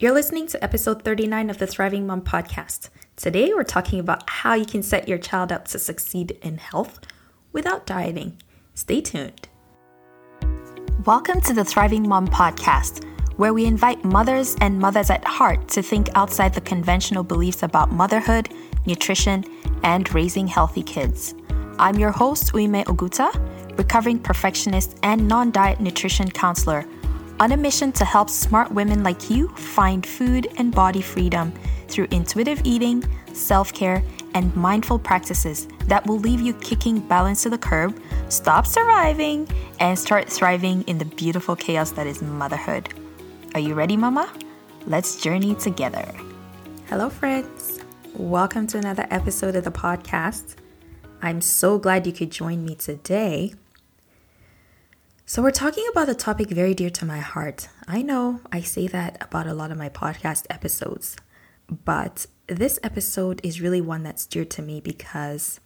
You're listening to episode 39 of the Thriving Mom podcast. Today, we're talking about how you can set your child up to succeed in health without dieting. Stay tuned. Welcome to the Thriving Mom podcast, where we invite mothers and mothers at heart to think outside the conventional beliefs about motherhood, nutrition, and raising healthy kids. I'm your host, Uime Oguta, recovering perfectionist and non diet nutrition counselor on a mission to help smart women like you find food and body freedom through intuitive eating, self care, and mindful practices that will leave you kicking balance to the curb, stop surviving, and start thriving in the beautiful chaos that is motherhood. Are you ready, Mama? Let's journey together. Hello, friends. Welcome to another episode of the podcast. I'm so glad you could join me today so, we're talking about a topic very dear to my heart. I know I say that about a lot of my podcast episodes, but this episode is really one that's dear to me because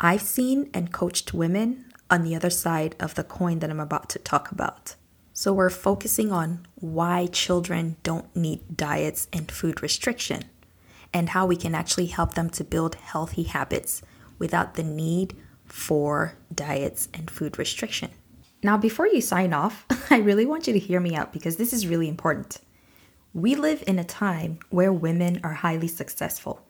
I've seen and coached women on the other side of the coin that I'm about to talk about. So, we're focusing on why children don't need diets and food restriction and how we can actually help them to build healthy habits without the need for diets and food restriction. Now, before you sign off, I really want you to hear me out because this is really important. We live in a time where women are highly successful.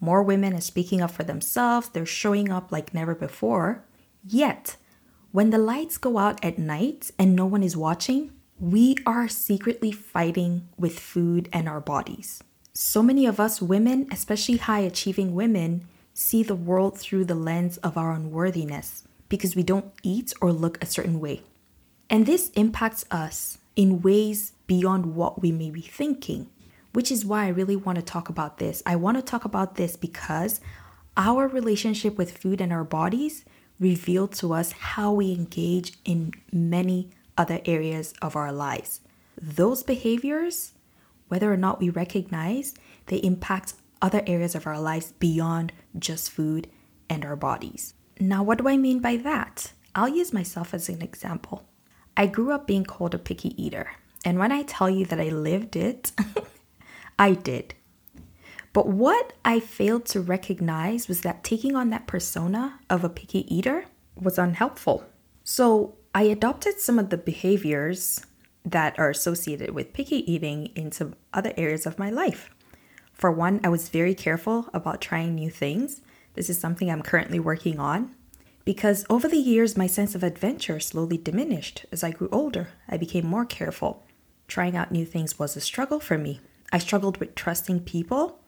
More women are speaking up for themselves, they're showing up like never before. Yet, when the lights go out at night and no one is watching, we are secretly fighting with food and our bodies. So many of us women, especially high achieving women, see the world through the lens of our unworthiness because we don't eat or look a certain way. And this impacts us in ways beyond what we may be thinking, which is why I really want to talk about this. I want to talk about this because our relationship with food and our bodies reveal to us how we engage in many other areas of our lives. Those behaviors, whether or not we recognize, they impact other areas of our lives beyond just food and our bodies. Now, what do I mean by that? I'll use myself as an example. I grew up being called a picky eater, and when I tell you that I lived it, I did. But what I failed to recognize was that taking on that persona of a picky eater was unhelpful. So I adopted some of the behaviors that are associated with picky eating into other areas of my life. For one, I was very careful about trying new things this is something I'm currently working on because over the years, my sense of adventure slowly diminished. As I grew older, I became more careful. Trying out new things was a struggle for me. I struggled with trusting people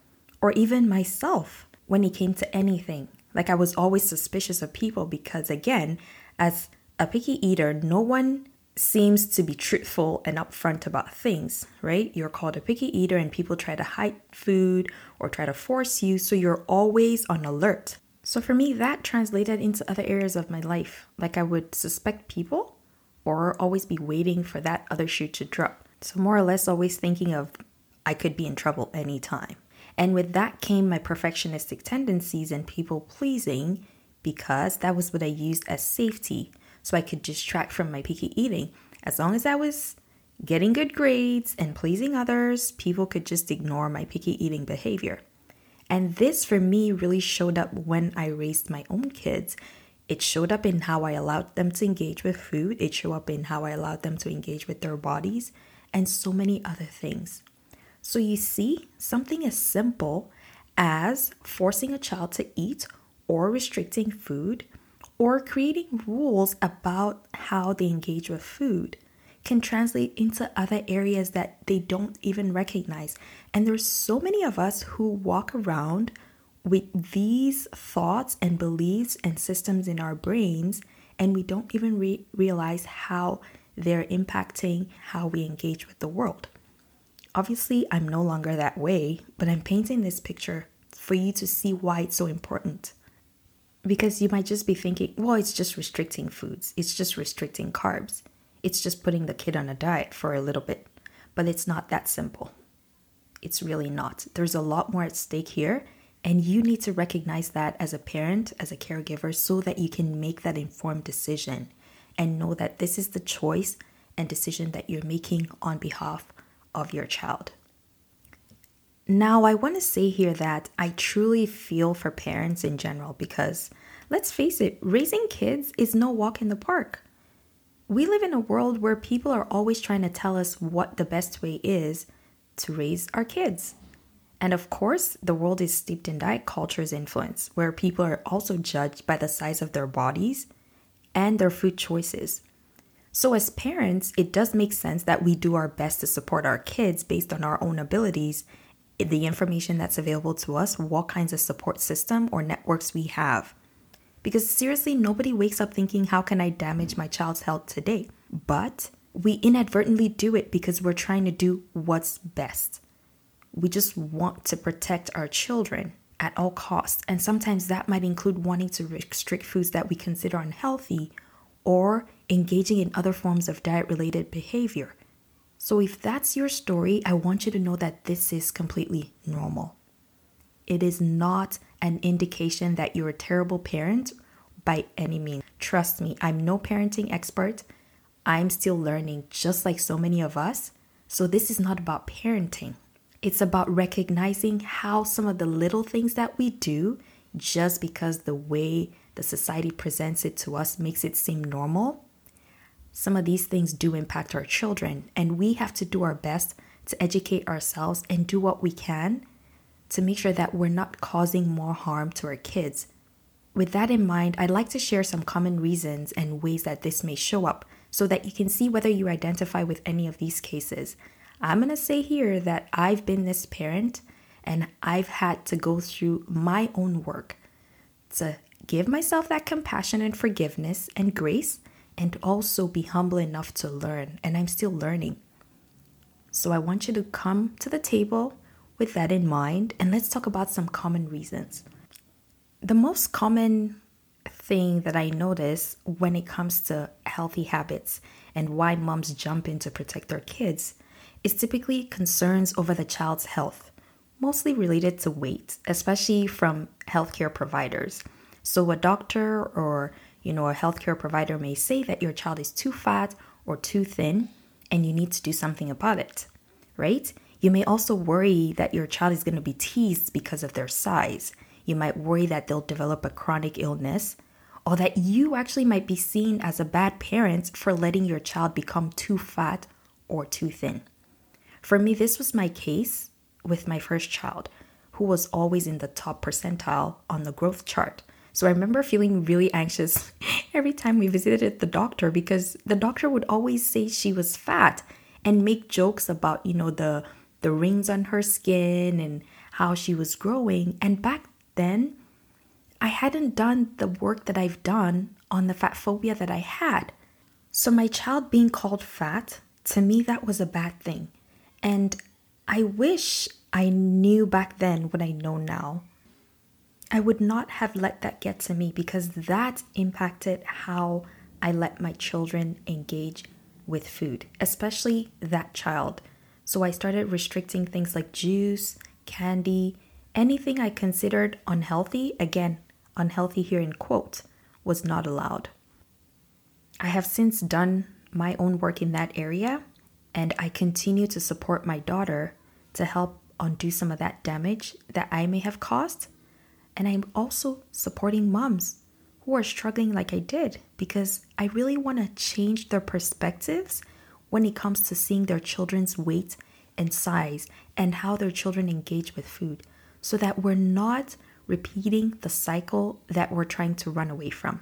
or even myself when it came to anything. Like I was always suspicious of people because, again, as a picky eater, no one seems to be truthful and upfront about things, right? You're called a picky eater and people try to hide food or try to force you, so you're always on alert. So for me, that translated into other areas of my life. Like I would suspect people or always be waiting for that other shoe to drop. So more or less always thinking of I could be in trouble anytime. And with that came my perfectionistic tendencies and people pleasing because that was what I used as safety so I could distract from my picky eating. As long as I was getting good grades and pleasing others, people could just ignore my picky eating behavior. And this for me really showed up when I raised my own kids. It showed up in how I allowed them to engage with food, it showed up in how I allowed them to engage with their bodies, and so many other things. So you see, something as simple as forcing a child to eat or restricting food or creating rules about how they engage with food can translate into other areas that they don't even recognize. And there's so many of us who walk around with these thoughts and beliefs and systems in our brains, and we don't even re- realize how they're impacting how we engage with the world. Obviously, I'm no longer that way, but I'm painting this picture for you to see why it's so important. Because you might just be thinking, well, it's just restricting foods, it's just restricting carbs, it's just putting the kid on a diet for a little bit. But it's not that simple. It's really not. There's a lot more at stake here, and you need to recognize that as a parent, as a caregiver, so that you can make that informed decision and know that this is the choice and decision that you're making on behalf of your child. Now, I want to say here that I truly feel for parents in general because let's face it, raising kids is no walk in the park. We live in a world where people are always trying to tell us what the best way is to raise our kids. And of course, the world is steeped in diet culture's influence, where people are also judged by the size of their bodies and their food choices. So, as parents, it does make sense that we do our best to support our kids based on our own abilities, the information that's available to us, what kinds of support system or networks we have. Because seriously, nobody wakes up thinking, how can I damage my child's health today? But we inadvertently do it because we're trying to do what's best. We just want to protect our children at all costs. And sometimes that might include wanting to restrict foods that we consider unhealthy or engaging in other forms of diet related behavior. So, if that's your story, I want you to know that this is completely normal. It is not an indication that you're a terrible parent by any means. Trust me, I'm no parenting expert. I'm still learning, just like so many of us. So, this is not about parenting. It's about recognizing how some of the little things that we do, just because the way the society presents it to us makes it seem normal, some of these things do impact our children. And we have to do our best to educate ourselves and do what we can to make sure that we're not causing more harm to our kids. With that in mind, I'd like to share some common reasons and ways that this may show up so that you can see whether you identify with any of these cases. I'm going to say here that I've been this parent and I've had to go through my own work to give myself that compassion and forgiveness and grace and also be humble enough to learn. And I'm still learning. So I want you to come to the table with that in mind, and let's talk about some common reasons. The most common thing that I notice when it comes to healthy habits and why moms jump in to protect their kids is typically concerns over the child's health, mostly related to weight, especially from healthcare providers. So a doctor or you know a healthcare provider may say that your child is too fat or too thin and you need to do something about it, right? You may also worry that your child is going to be teased because of their size. You might worry that they'll develop a chronic illness, or that you actually might be seen as a bad parent for letting your child become too fat or too thin. For me, this was my case with my first child, who was always in the top percentile on the growth chart. So I remember feeling really anxious every time we visited the doctor because the doctor would always say she was fat and make jokes about, you know, the the rings on her skin and how she was growing. And back then, I hadn't done the work that I've done on the fat phobia that I had. So, my child being called fat, to me, that was a bad thing. And I wish I knew back then what I know now. I would not have let that get to me because that impacted how I let my children engage with food, especially that child. So I started restricting things like juice, candy, anything I considered unhealthy, again, unhealthy here in quote, was not allowed. I have since done my own work in that area, and I continue to support my daughter to help undo some of that damage that I may have caused. And I'm also supporting moms who are struggling like I did because I really want to change their perspectives when it comes to seeing their children's weight and size and how their children engage with food so that we're not repeating the cycle that we're trying to run away from.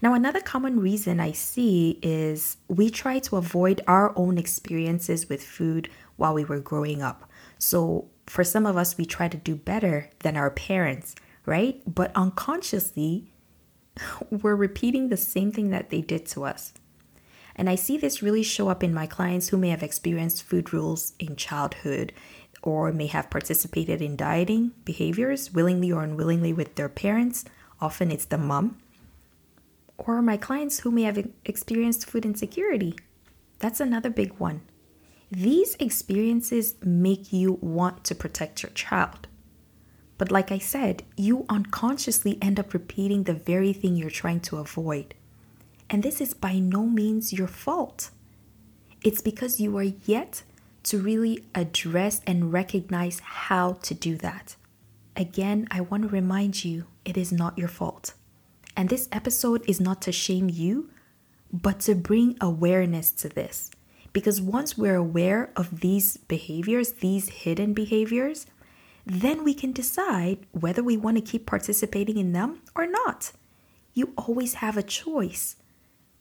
Now, another common reason I see is we try to avoid our own experiences with food while we were growing up. So, for some of us, we try to do better than our parents, right? But unconsciously, we're repeating the same thing that they did to us. And I see this really show up in my clients who may have experienced food rules in childhood or may have participated in dieting behaviors willingly or unwillingly with their parents. Often it's the mom. Or my clients who may have experienced food insecurity. That's another big one. These experiences make you want to protect your child. But like I said, you unconsciously end up repeating the very thing you're trying to avoid. And this is by no means your fault. It's because you are yet to really address and recognize how to do that. Again, I want to remind you it is not your fault. And this episode is not to shame you, but to bring awareness to this. Because once we're aware of these behaviors, these hidden behaviors, then we can decide whether we want to keep participating in them or not. You always have a choice.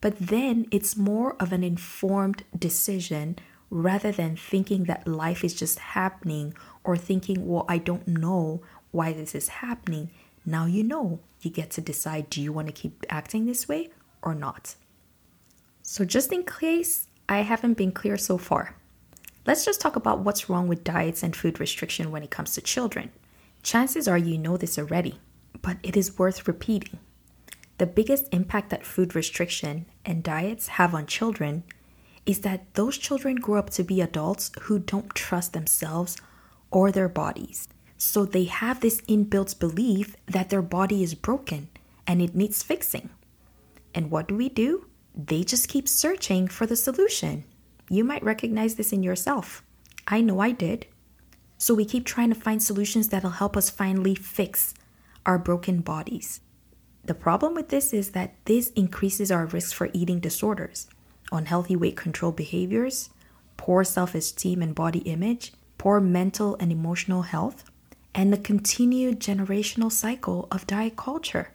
But then it's more of an informed decision rather than thinking that life is just happening or thinking, well, I don't know why this is happening. Now you know. You get to decide do you want to keep acting this way or not? So, just in case I haven't been clear so far, let's just talk about what's wrong with diets and food restriction when it comes to children. Chances are you know this already, but it is worth repeating. The biggest impact that food restriction and diets have on children is that those children grow up to be adults who don't trust themselves or their bodies. So they have this inbuilt belief that their body is broken and it needs fixing. And what do we do? They just keep searching for the solution. You might recognize this in yourself. I know I did. So we keep trying to find solutions that'll help us finally fix our broken bodies. The problem with this is that this increases our risk for eating disorders, unhealthy weight control behaviors, poor self esteem and body image, poor mental and emotional health, and the continued generational cycle of diet culture.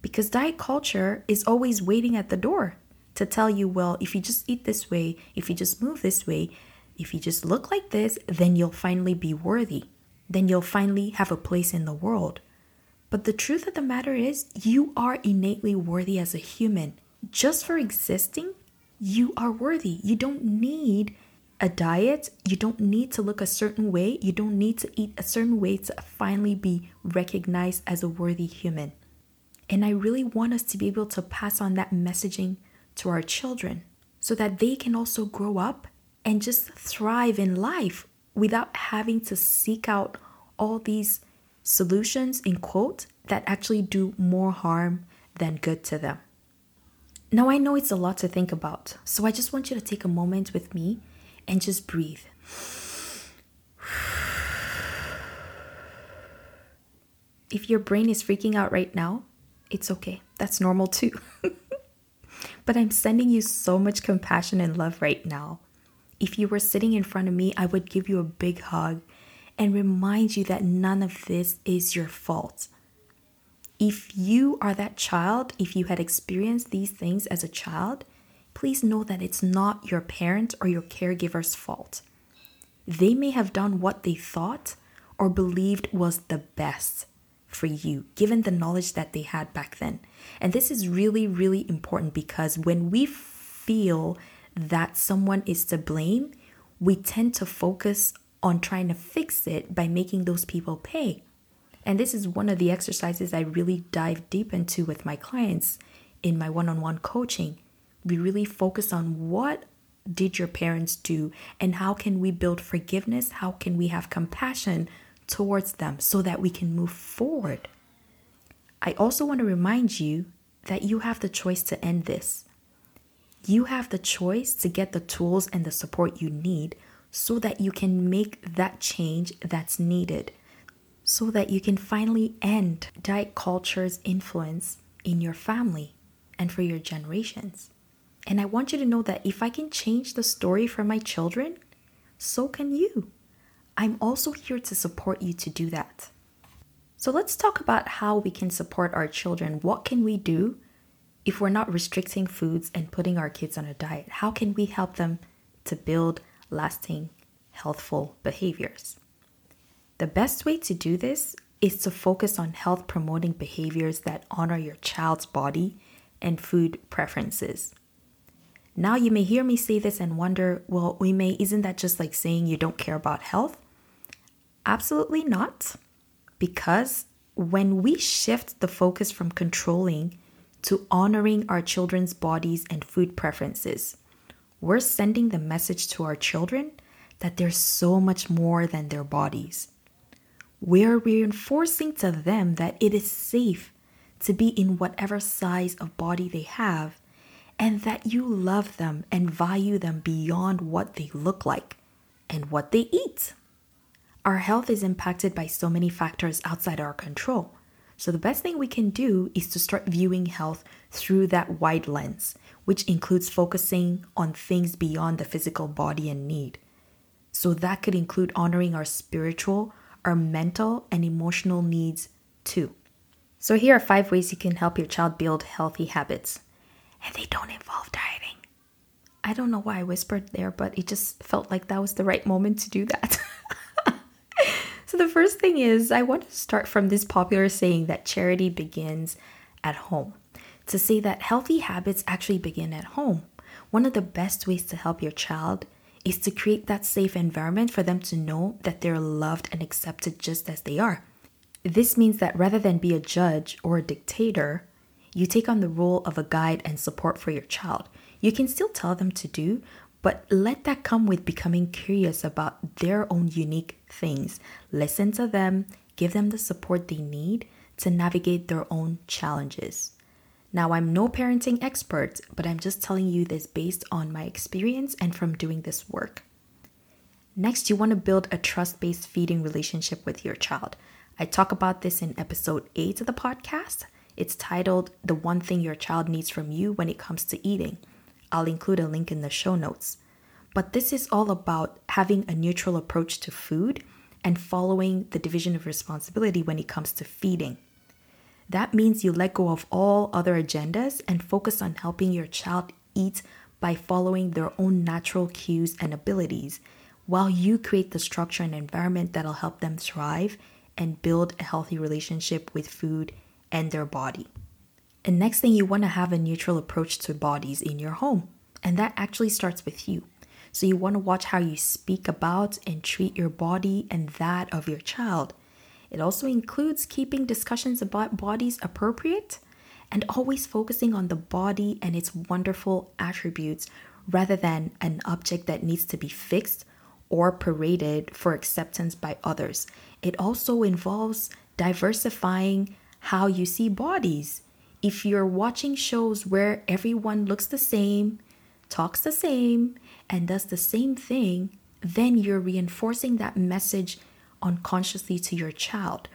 Because diet culture is always waiting at the door to tell you, well, if you just eat this way, if you just move this way, if you just look like this, then you'll finally be worthy. Then you'll finally have a place in the world. But the truth of the matter is, you are innately worthy as a human. Just for existing, you are worthy. You don't need a diet, you don't need to look a certain way, you don't need to eat a certain way to finally be recognized as a worthy human. And I really want us to be able to pass on that messaging to our children so that they can also grow up and just thrive in life without having to seek out all these solutions in quote that actually do more harm than good to them. Now, I know it's a lot to think about, so I just want you to take a moment with me and just breathe. If your brain is freaking out right now, it's okay. That's normal too. but I'm sending you so much compassion and love right now. If you were sitting in front of me, I would give you a big hug and remind you that none of this is your fault. If you are that child, if you had experienced these things as a child, please know that it's not your parent or your caregiver's fault. They may have done what they thought or believed was the best for you, given the knowledge that they had back then. And this is really, really important because when we feel that someone is to blame, we tend to focus on trying to fix it by making those people pay. And this is one of the exercises I really dive deep into with my clients in my one on one coaching we really focus on what did your parents do and how can we build forgiveness? How can we have compassion towards them so that we can move forward? I also want to remind you that you have the choice to end this. You have the choice to get the tools and the support you need so that you can make that change that's needed, so that you can finally end diet culture's influence in your family and for your generations. And I want you to know that if I can change the story for my children, so can you. I'm also here to support you to do that. So let's talk about how we can support our children. What can we do if we're not restricting foods and putting our kids on a diet? How can we help them to build lasting, healthful behaviors? The best way to do this is to focus on health promoting behaviors that honor your child's body and food preferences. Now you may hear me say this and wonder, well, we may, isn't that just like saying you don't care about health? Absolutely not. Because when we shift the focus from controlling to honoring our children's bodies and food preferences, we're sending the message to our children that they're so much more than their bodies. We're reinforcing to them that it is safe to be in whatever size of body they have and that you love them and value them beyond what they look like. and what they eat. Our health is impacted by so many factors outside our control. So, the best thing we can do is to start viewing health through that wide lens, which includes focusing on things beyond the physical body and need. So, that could include honoring our spiritual, our mental, and emotional needs too. So, here are five ways you can help your child build healthy habits. And they don't involve dieting. I don't know why I whispered there, but it just felt like that was the right moment to do that. the first thing is, I want to start from this popular saying that charity begins at home. To say that healthy habits actually begin at home. One of the best ways to help your child is to create that safe environment for them to know that they're loved and accepted just as they are. This means that rather than be a judge or a dictator, you take on the role of a guide and support for your child. You can still tell them to do, but let that come with becoming curious about their own unique things. Listen to them, give them the support they need to navigate their own challenges. Now, I'm no parenting expert, but I'm just telling you this based on my experience and from doing this work. Next, you want to build a trust based feeding relationship with your child. I talk about this in episode 8 of the podcast. It's titled The One Thing Your Child Needs from You When It Comes to Eating. I'll include a link in the show notes. But this is all about having a neutral approach to food and following the division of responsibility when it comes to feeding. That means you let go of all other agendas and focus on helping your child eat by following their own natural cues and abilities, while you create the structure and environment that'll help them thrive and build a healthy relationship with food and their body. And next thing, you want to have a neutral approach to bodies in your home. And that actually starts with you. So you want to watch how you speak about and treat your body and that of your child. It also includes keeping discussions about bodies appropriate and always focusing on the body and its wonderful attributes rather than an object that needs to be fixed or paraded for acceptance by others. It also involves diversifying how you see bodies. If you're watching shows where everyone looks the same, talks the same, and does the same thing, then you're reinforcing that message unconsciously to your child.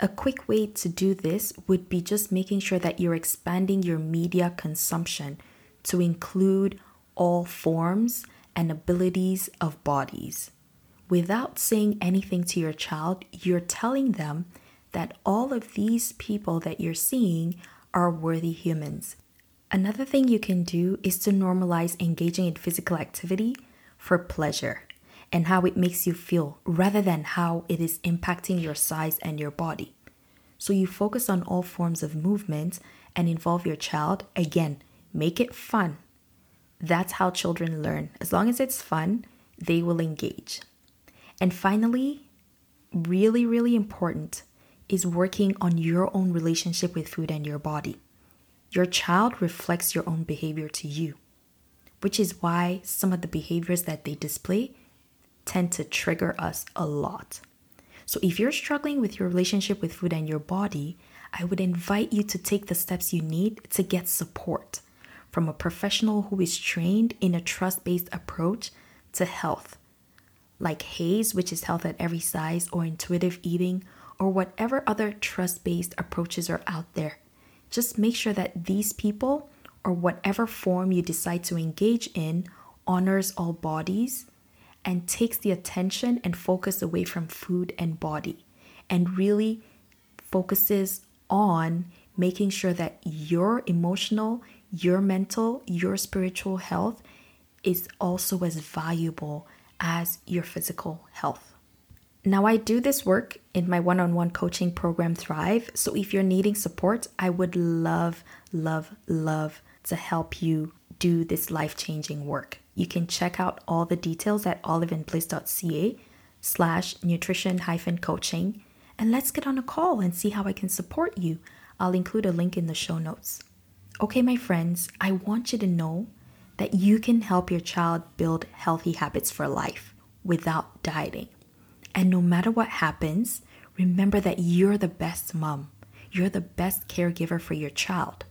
A quick way to do this would be just making sure that you're expanding your media consumption to include all forms and abilities of bodies. Without saying anything to your child, you're telling them that all of these people that you're seeing are worthy humans. Another thing you can do is to normalize engaging in physical activity for pleasure and how it makes you feel rather than how it is impacting your size and your body. So you focus on all forms of movement and involve your child. Again, make it fun. That's how children learn. As long as it's fun, they will engage. And finally, really, really important is working on your own relationship with food and your body. Your child reflects your own behavior to you, which is why some of the behaviors that they display tend to trigger us a lot. So, if you're struggling with your relationship with food and your body, I would invite you to take the steps you need to get support from a professional who is trained in a trust based approach to health, like HAES, which is health at every size, or intuitive eating, or whatever other trust based approaches are out there. Just make sure that these people, or whatever form you decide to engage in, honors all bodies and takes the attention and focus away from food and body and really focuses on making sure that your emotional, your mental, your spiritual health is also as valuable as your physical health. Now, I do this work in my one on one coaching program, Thrive. So, if you're needing support, I would love, love, love to help you do this life changing work. You can check out all the details at oliveandbliss.ca slash nutrition hyphen coaching and let's get on a call and see how I can support you. I'll include a link in the show notes. Okay, my friends, I want you to know that you can help your child build healthy habits for life without dieting. And no matter what happens, remember that you're the best mom. You're the best caregiver for your child.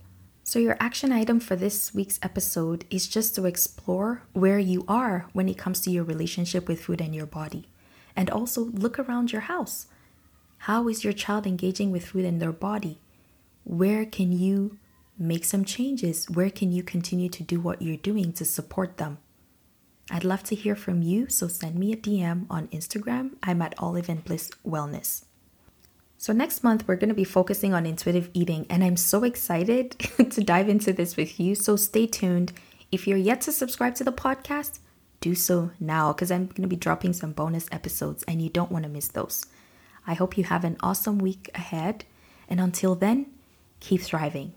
So, your action item for this week's episode is just to explore where you are when it comes to your relationship with food and your body. And also look around your house. How is your child engaging with food and their body? Where can you make some changes? Where can you continue to do what you're doing to support them? I'd love to hear from you, so send me a DM on Instagram. I'm at Olive and Bliss Wellness. So, next month, we're going to be focusing on intuitive eating, and I'm so excited to dive into this with you. So, stay tuned. If you're yet to subscribe to the podcast, do so now because I'm going to be dropping some bonus episodes and you don't want to miss those. I hope you have an awesome week ahead, and until then, keep thriving.